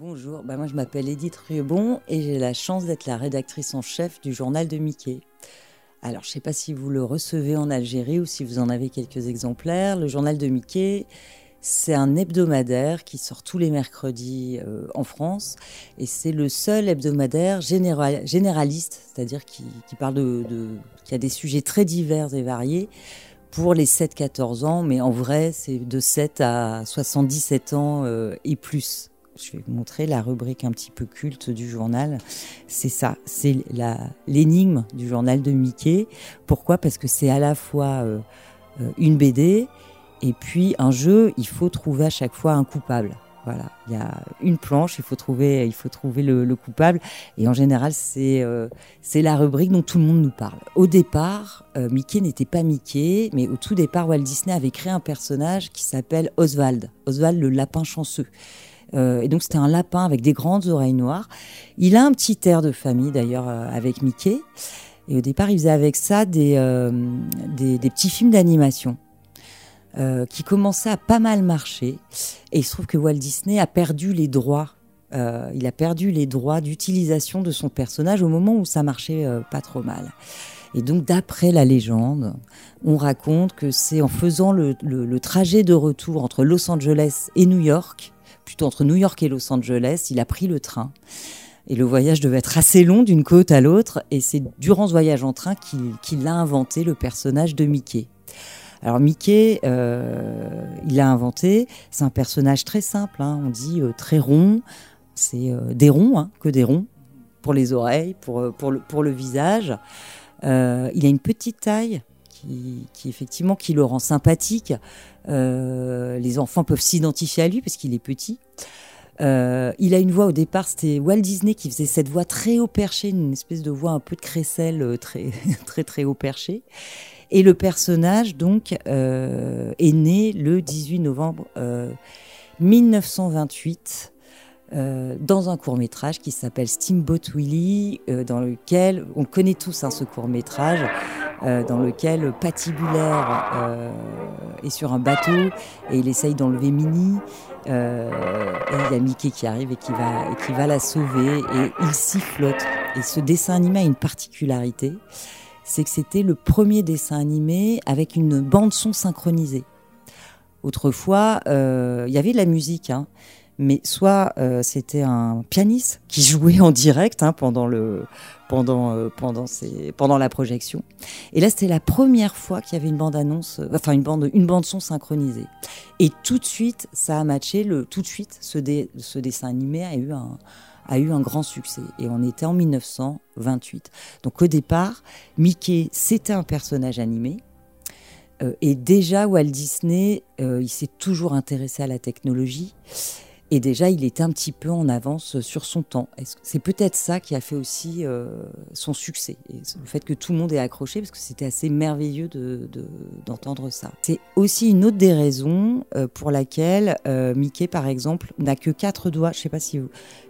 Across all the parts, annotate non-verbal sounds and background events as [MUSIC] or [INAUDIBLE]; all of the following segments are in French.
Bonjour, bah moi je m'appelle Edith Riebon et j'ai la chance d'être la rédactrice en chef du journal de Mickey. Alors je ne sais pas si vous le recevez en Algérie ou si vous en avez quelques exemplaires. Le journal de Mickey, c'est un hebdomadaire qui sort tous les mercredis euh, en France et c'est le seul hebdomadaire généraliste, c'est-à-dire qui, parle de, qui a des sujets très divers et variés pour les 7-14 ans, mais en vrai c'est de 7 à 77 ans euh, et plus je vais vous montrer la rubrique un petit peu culte du journal. C'est ça, c'est l'énigme du journal de Mickey. Pourquoi? Parce que c'est à la fois euh, euh, une BD et puis un jeu. Il faut trouver à chaque fois un coupable. Voilà, il y a une planche, il faut trouver, il faut trouver le, coupable. Et en général, euh, c'est la rubrique dont tout le monde nous parle. Au départ, Mickey n'était pas Mickey, mais au tout départ, Walt Disney avait créé un personnage qui s'appelle Oswald. Oswald le lapin chanceux. Euh, et donc c'était un lapin avec des grandes oreilles noires. Il a un petit air de famille d'ailleurs euh, avec Mickey. Et au départ, il faisait avec ça des, euh, des, petits films d'animation. qui commençaient à pas mal marcher. Et il se trouve que Walt Disney a perdu les droits. il a perdu les droits d'utilisation de son personnage au moment où ça marchait pas trop mal. Et donc, d'après la légende, on raconte que c'est en faisant le, le, trajet de retour entre Los Angeles et New York plutôt entre New York et Los Angeles. Il a pris le train. Et le voyage devait être assez long d'une côte à l'autre. Et c'est durant ce voyage en train qu'il a inventé le personnage de Mickey. Alors Mickey, euh, il a inventé, c'est un personnage très simple, hein. on dit euh, très rond, c'est euh, des ronds, hein, que des ronds, pour les oreilles, pour, le visage. il a une petite taille, qui, effectivement qui le rend sympathique. Euh, les enfants peuvent s'identifier à lui parce qu'il est petit. Euh, il a une voix au départ, c'était Walt Disney qui faisait cette voix très haut perché, une espèce de voix un peu de crécelle, euh, très [LAUGHS] très très haut perché. Et le personnage donc est né le 18 novembre 1928 dans un court métrage qui s'appelle Steamboat Willie, dans lequel on connaît tous hein, ce court métrage. Euh, dans lequel Patibulaire euh, est sur un bateau et il essaye d'enlever Minnie. Euh, et il y a Mickey qui arrive et qui va, qui va la sauver et il s'y. Et ce dessin animé a une particularité, c'est que c'était le premier dessin animé avec une bande son synchronisée. Autrefois, il y avait de la musique, hein, mais soit euh, c'était un pianiste qui jouait en direct hein, pendant le pendant euh, pendant pendant la projection. Et là, c'était la première fois qu'il y avait une bande annonce, euh, enfin une bande une bande son synchronisée. Et tout de suite, ça a matché. Le tout de suite, ce, ce dessin animé a eu un a eu un grand succès. Et on était en 1928. Donc au départ, Mickey, c'était un personnage animé. et déjà, Walt Disney, il s'est toujours intéressé à la technologie. Et déjà, il était un petit peu en avance sur son temps. C'est peut-être ça qui a fait aussi euh, son succès. Le fait que tout le monde ait accroché, parce que c'était assez merveilleux d'entendre de, ça. C'est aussi une autre des raisons euh, pour laquelle euh, Mickey, par exemple, n'a que quatre doigts. Je ne sais pas si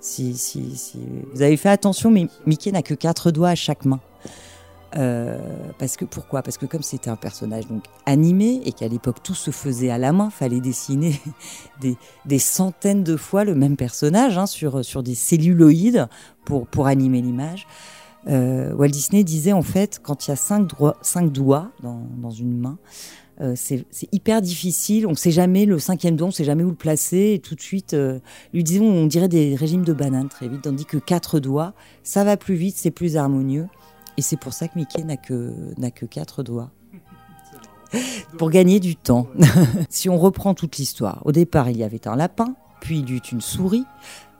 si, si, si vous avez fait attention, mais Mickey n'a que quatre doigts à chaque main. Euh, parce que pourquoi? Parce que comme c'était un personnage donc animé et qu'à l'époque tout se faisait à la main, fallait dessiner [LAUGHS] des, centaines de fois le même personnage hein, sur des celluloïdes pour pour animer l'image. Euh, Walt Disney disait en fait quand il y a cinq, cinq doigts dans, dans une main, euh, c'est hyper difficile. On ne sait jamais le cinquième doigt, on ne sait jamais où le placer. Et tout de suite, lui disons, on dirait des régimes de bananes très vite, tandis que quatre doigts, ça va plus vite, c'est plus harmonieux. Et c'est pour ça que Mickey n'a que, n'a que quatre doigts. pour gagner du temps. [LAUGHS] si on reprend toute l'histoire, au départ, il y avait un lapin, puis il y eut une souris,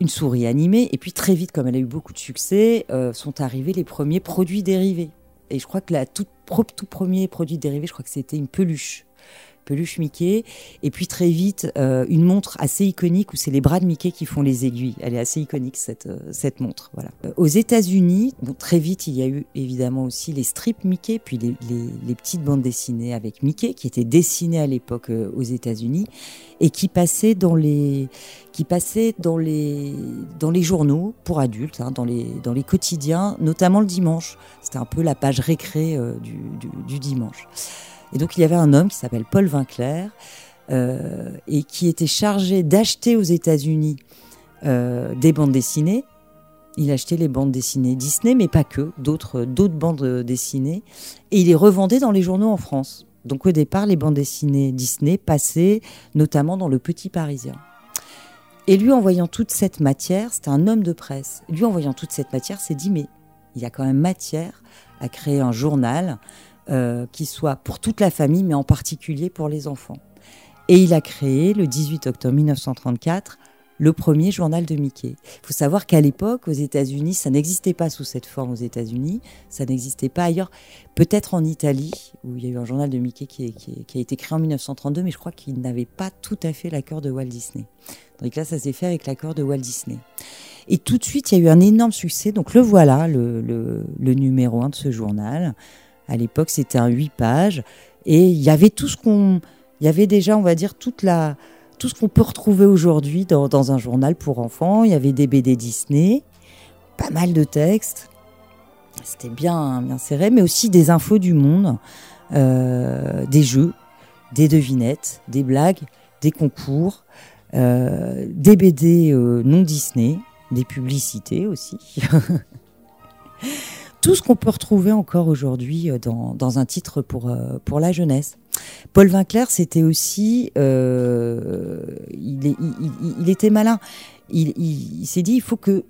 une souris animée, et puis très vite, comme elle a eu beaucoup de succès, euh, sont arrivés les premiers produits dérivés. Et je crois que la tout, tout premier produit dérivé, je crois que c'était une peluche peluche Mickey. Et puis très vite, euh, une montre assez iconique où c'est les bras de Mickey qui font les aiguilles. Elle est assez iconique cette, euh, cette montre. Voilà. Euh, aux États-Unis, bon, très vite, il y a eu évidemment aussi les strips Mickey, puis les, petites bandes dessinées avec Mickey qui étaient dessinées à l'époque aux États-Unis et qui passaient dans les qui passaient dans les dans les journaux pour adultes, hein, dans les dans les quotidiens, notamment le dimanche. C'était un peu la page récré du dimanche. Et donc il y avait un homme qui s'appelle Paul Vinclair euh, et qui était chargé d'acheter aux États-Unis des bandes dessinées. Il achetait les bandes dessinées Disney, mais pas que, d'autres bandes dessinées, et il les revendait dans les journaux en France. Donc au départ, les bandes dessinées Disney passaient notamment dans Le Petit Parisien. Et lui, en voyant toute cette matière, c'était un homme de presse. Lui, en voyant toute cette matière, s'est dit mais il y a quand même matière à créer un journal euh, qui soit pour toute la famille, mais en particulier pour les enfants. Et il a créé, le 18 octobre 1934, le premier journal de Mickey. Il faut savoir qu'à l'époque, aux États-Unis, ça n'existait pas sous cette forme aux États-Unis, ça n'existait pas ailleurs. Peut-être en Italie, où il y a eu un journal de Mickey qui, a été créé en 1932, mais je crois qu'il n'avait pas tout à fait l'accord de Walt Disney. Donc là, ça s'est fait avec l'accord de Walt Disney. Et tout de suite, il y a eu un énorme succès. Donc le voilà, le, le numéro un de ce journal. À l'époque, c'était un 8 pages. Et il y avait tout ce qu'on. Il y avait déjà, on va dire, toute la tout ce qu'on peut retrouver aujourd'hui dans, un journal pour enfants. Il y avait des BD Disney, pas mal de textes. C'était bien, bien serré, mais aussi des infos du monde, euh, des jeux, des devinettes, des blagues, des concours, euh, des BD euh, non Disney, des publicités aussi. [LAUGHS] Tout ce qu'on peut retrouver encore aujourd'hui dans, dans, un titre pour, pour la jeunesse. Paul Vinclair, c'était aussi, euh, il, était malin. Il, s'est dit, il faut que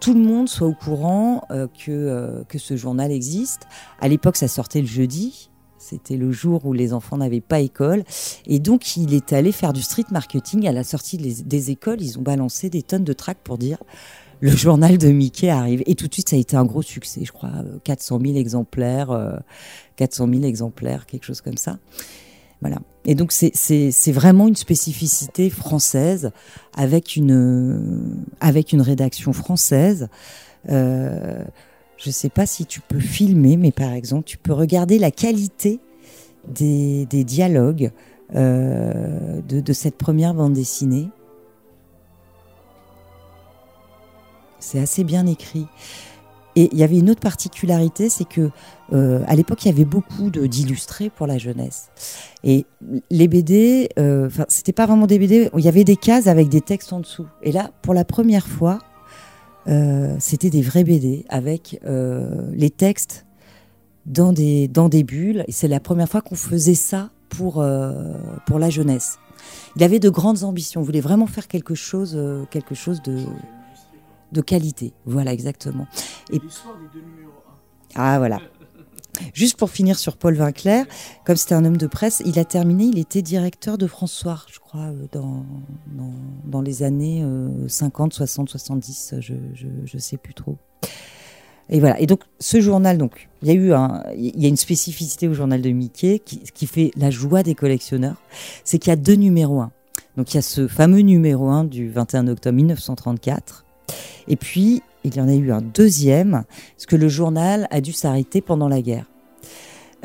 tout le monde soit au courant euh, que, euh, que ce journal existe. À l'époque, ça sortait le jeudi. C'était le jour où les enfants n'avaient pas école. Et donc, il est allé faire du street marketing. À la sortie des, écoles, ils ont balancé des tonnes de tracts pour dire le journal de Mickey arrive. Et tout de suite, ça a été un gros succès. Je crois 400 000 exemplaires. 400 000 exemplaires, quelque chose comme ça. Voilà. Et donc c'est vraiment une spécificité française avec une, avec une rédaction française. Euh, je ne sais pas si tu peux filmer, mais par exemple, tu peux regarder la qualité des, des dialogues euh, de, de, cette première bande dessinée. C'est assez bien écrit. Et il y avait une autre particularité, c'est que euh, à l'époque, il y avait beaucoup d'illustrés pour la jeunesse. Et les BD, euh, c'était pas vraiment des BD, il y avait des cases avec des textes en dessous. Et là, pour la première fois, euh, c'était des vrais BD avec les textes dans des, dans des bulles. Et c'est la première fois qu'on faisait ça pour, pour la jeunesse. Il avait de grandes ambitions, il voulait vraiment faire quelque chose, quelque chose de de qualité. Voilà, exactement. Et l'histoire des deux numéros 1. Ah, voilà. Juste pour finir sur Paul Vinclair, comme c'était un homme de presse, il a terminé, il était directeur de François, je crois, euh, dans, dans, les années 50, 60, 70, je, je, sais plus trop. Et voilà. Et donc, ce journal, donc, il y a eu un, il y a une spécificité au journal de Mickey qui, qui fait la joie des collectionneurs, c'est qu'il y a deux numéros 1. Donc, il y a ce fameux numéro 1 du 21 octobre 1934 et puis, il y en a eu un deuxième, parce que le journal a dû s'arrêter pendant la guerre.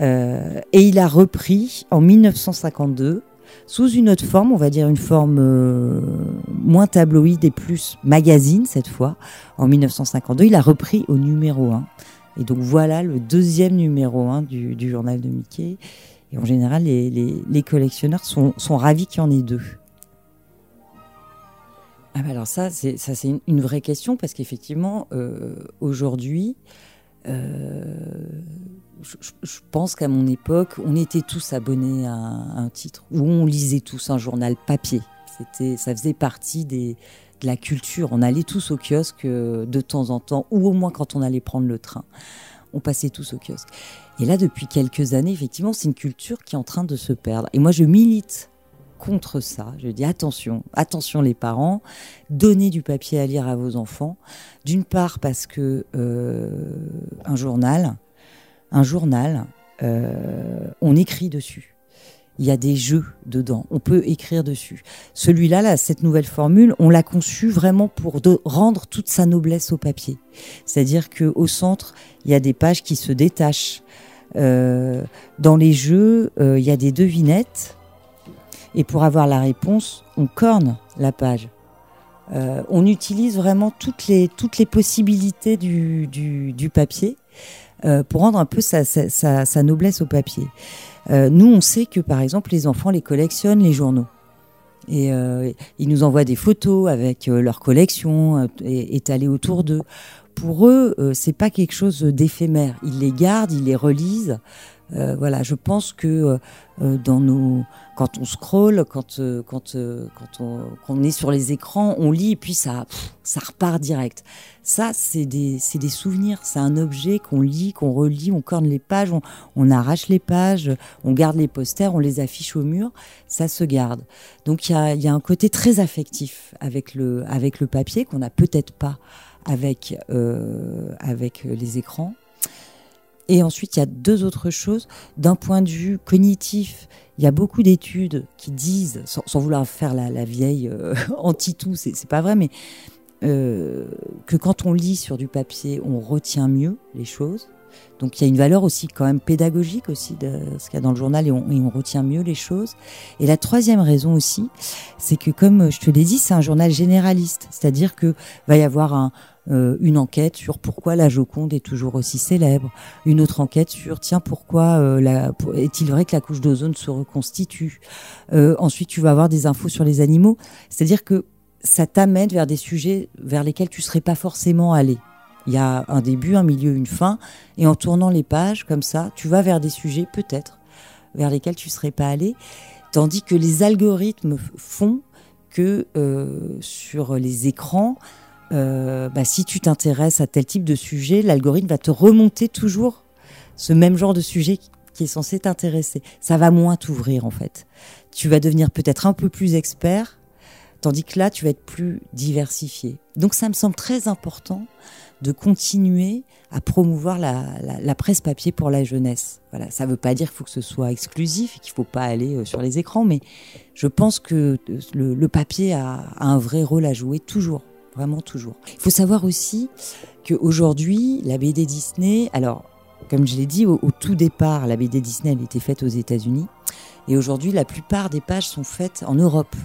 Euh, et il a repris en 1952 sous une autre forme, on va dire une forme euh, moins tabloïde et plus magazine cette fois. En 1952, il a repris au numéro 1. Et donc voilà le deuxième numéro 1 du, journal de Mickey. Et en général, les, collectionneurs sont, sont ravis qu'il y en ait deux. Ah bah alors ça, c'est une, vraie question parce qu'effectivement, euh, aujourd'hui, euh, je, pense qu'à mon époque, on était tous abonnés à, un titre ou on lisait tous un journal papier. C'était, ça faisait partie de la culture. On allait tous au kiosque euh, de temps en temps, ou au moins quand on allait prendre le train. On passait tous au kiosque. Et là, depuis quelques années, effectivement, c'est une culture qui est en train de se perdre. Et moi, je milite contre ça. Je dis attention, attention les parents, donnez du papier à lire à vos enfants. D'une part parce que euh, un journal, un journal, euh, on écrit dessus. Il y a des jeux dedans, on peut écrire dessus. Celui-là, là, cette nouvelle formule, on l'a conçu vraiment pour rendre toute sa noblesse au papier. C'est-à-dire que au centre, il y a des pages qui se détachent. Euh, dans les jeux, il y a des devinettes et pour avoir la réponse, on corne la page. Euh, on utilise vraiment toutes les, toutes les possibilités du, du, papier euh, pour rendre un peu sa, noblesse au papier. Euh, nous, on sait que par exemple, les enfants les collectionnent les journaux. Et ils nous envoient des photos avec leur collection étalée autour d'eux. Pour eux, c'est pas quelque chose d'éphémère. Ils les gardent, ils les relisent. Voilà, je pense que dans nos quand on scrolle, quand, euh, quand, euh, quand, on, est sur les écrans, on lit et puis ça, ça repart direct. Ça, c'est des, des, souvenirs. C'est un objet qu'on lit, qu'on relit, on corne les pages, on, on, arrache les pages, on garde les posters, on les affiche au mur. Ça se garde. Donc il y a, y a, un côté très affectif avec le, avec le papier qu'on n'a peut-être pas avec, euh, avec les écrans. Et ensuite, il y a deux autres choses. D'un point de vue cognitif, il y a beaucoup d'études qui disent, sans, vouloir faire la, vieille euh, [LAUGHS] anti-tout, c'est pas vrai, mais euh, que quand on lit sur du papier, on retient mieux les choses. Donc il y a une valeur aussi quand même pédagogique aussi de ce qu'il y a dans le journal et on, et on, retient mieux les choses. Et la troisième raison aussi, c'est que comme je te l'ai dit, c'est un journal généraliste, c'est-à-dire que va y avoir un, euh, une enquête sur pourquoi la Joconde est toujours aussi célèbre, une autre enquête sur tiens pourquoi euh, est-il vrai que la couche d'ozone se reconstitue? Euh, ensuite tu vas avoir des infos sur les animaux, c'est-à-dire que ça t'amène vers des sujets vers lesquels tu serais pas forcément allé. Il y a un début, un milieu, une fin, et en tournant les pages comme ça, tu vas vers des sujets peut-être vers lesquels tu serais pas allé, tandis que les algorithmes font que sur les écrans, euh, bah, si tu t'intéresses à tel type de sujet, l'algorithme va te remonter toujours ce même genre de sujet qui est censé t'intéresser. Ça va moins t'ouvrir en fait. Tu vas devenir peut-être un peu plus expert, tandis que là, tu vas être plus diversifié. Donc ça me semble très important de continuer à promouvoir la, presse papier pour la jeunesse. Voilà, ça ne veut pas dire qu'il faut que ce soit exclusif et qu'il ne faut pas aller euh, sur les écrans, mais je pense que le, papier a un vrai rôle à jouer toujours vraiment toujours. Il faut savoir aussi qu'aujourd'hui, la BD Disney, alors, comme je l'ai dit, au, tout départ, la BD Disney, elle était faite aux États-Unis. Et aujourd'hui, la plupart des pages sont faites en Europe,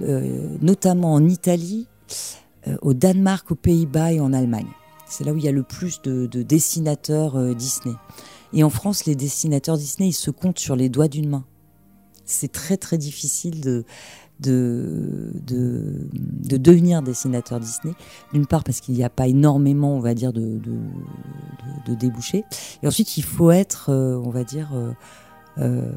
euh, notamment en Italie, euh, au Danemark, aux Pays-Bas et en Allemagne. C'est là où il y a le plus de, dessinateurs euh, Disney. Et en France, les dessinateurs Disney, ils se comptent sur les doigts d'une main. C'est très très difficile de, de, de, devenir dessinateur Disney. D'une part parce qu'il n'y a pas énormément, on va dire, de, de, débouchés. Et ensuite, il faut être, euh, on va dire, euh, euh,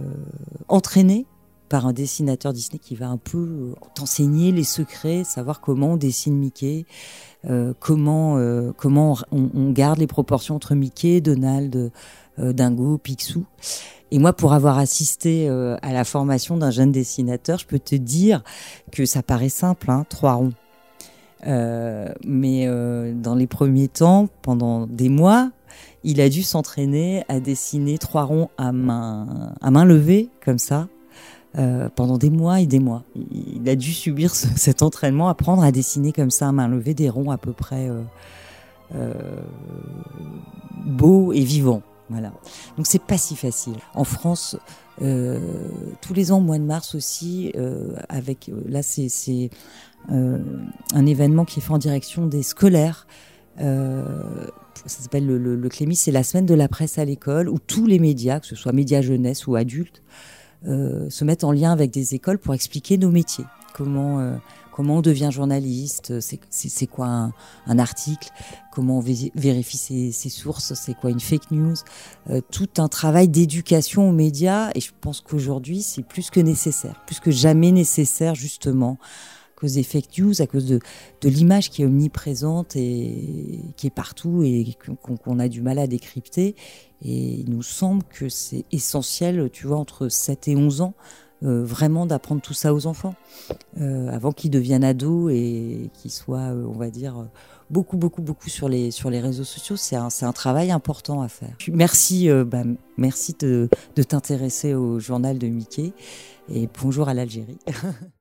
entraîné par un dessinateur Disney qui va un peu t'enseigner les secrets, savoir comment on dessine Mickey, comment, comment on, garde les proportions entre Mickey, Donald, Dingo, Picsou. Et moi, pour avoir assisté euh, à la formation d'un jeune dessinateur, je peux te dire que ça paraît simple, hein, trois ronds. Euh, mais euh, dans les premiers temps, pendant des mois, il a dû s'entraîner à dessiner trois ronds à main, à main levée, comme ça, euh, pendant des mois et des mois. Il a dû subir ce, cet entraînement, apprendre à dessiner comme ça à main levée des ronds à peu près euh, beaux et vivants. Voilà. Donc c'est pas si facile. En France, euh, tous les ans au mois de mars aussi, euh, avec euh, là c'est un événement qui est fait en direction des scolaires. ça s'appelle le, le, Clémy, c'est la semaine de la presse à l'école où tous les médias, que ce soit médias jeunesse ou adultes, se mettent en lien avec des écoles pour expliquer nos métiers. Comment comment on devient journaliste, c'est quoi un, article, comment on vérifie ses, sources, c'est quoi une fake news, euh, tout un travail d'éducation aux médias et je pense qu'aujourd'hui c'est plus que nécessaire, plus que jamais nécessaire justement à cause des fake news, à cause de, l'image qui est omniprésente et qui est partout et qu'on a du mal à décrypter. Et il nous semble que c'est essentiel, tu vois, entre 7 et 11 ans, euh, vraiment d'apprendre tout ça aux enfants euh, avant qu'ils deviennent ados et qu'ils soient, euh, on va dire, beaucoup, beaucoup, beaucoup sur les, sur les réseaux sociaux. C'est un, un, travail important à faire. Merci, bah, merci de, de t'intéresser au journal de Mickey et bonjour à l'Algérie. [LAUGHS]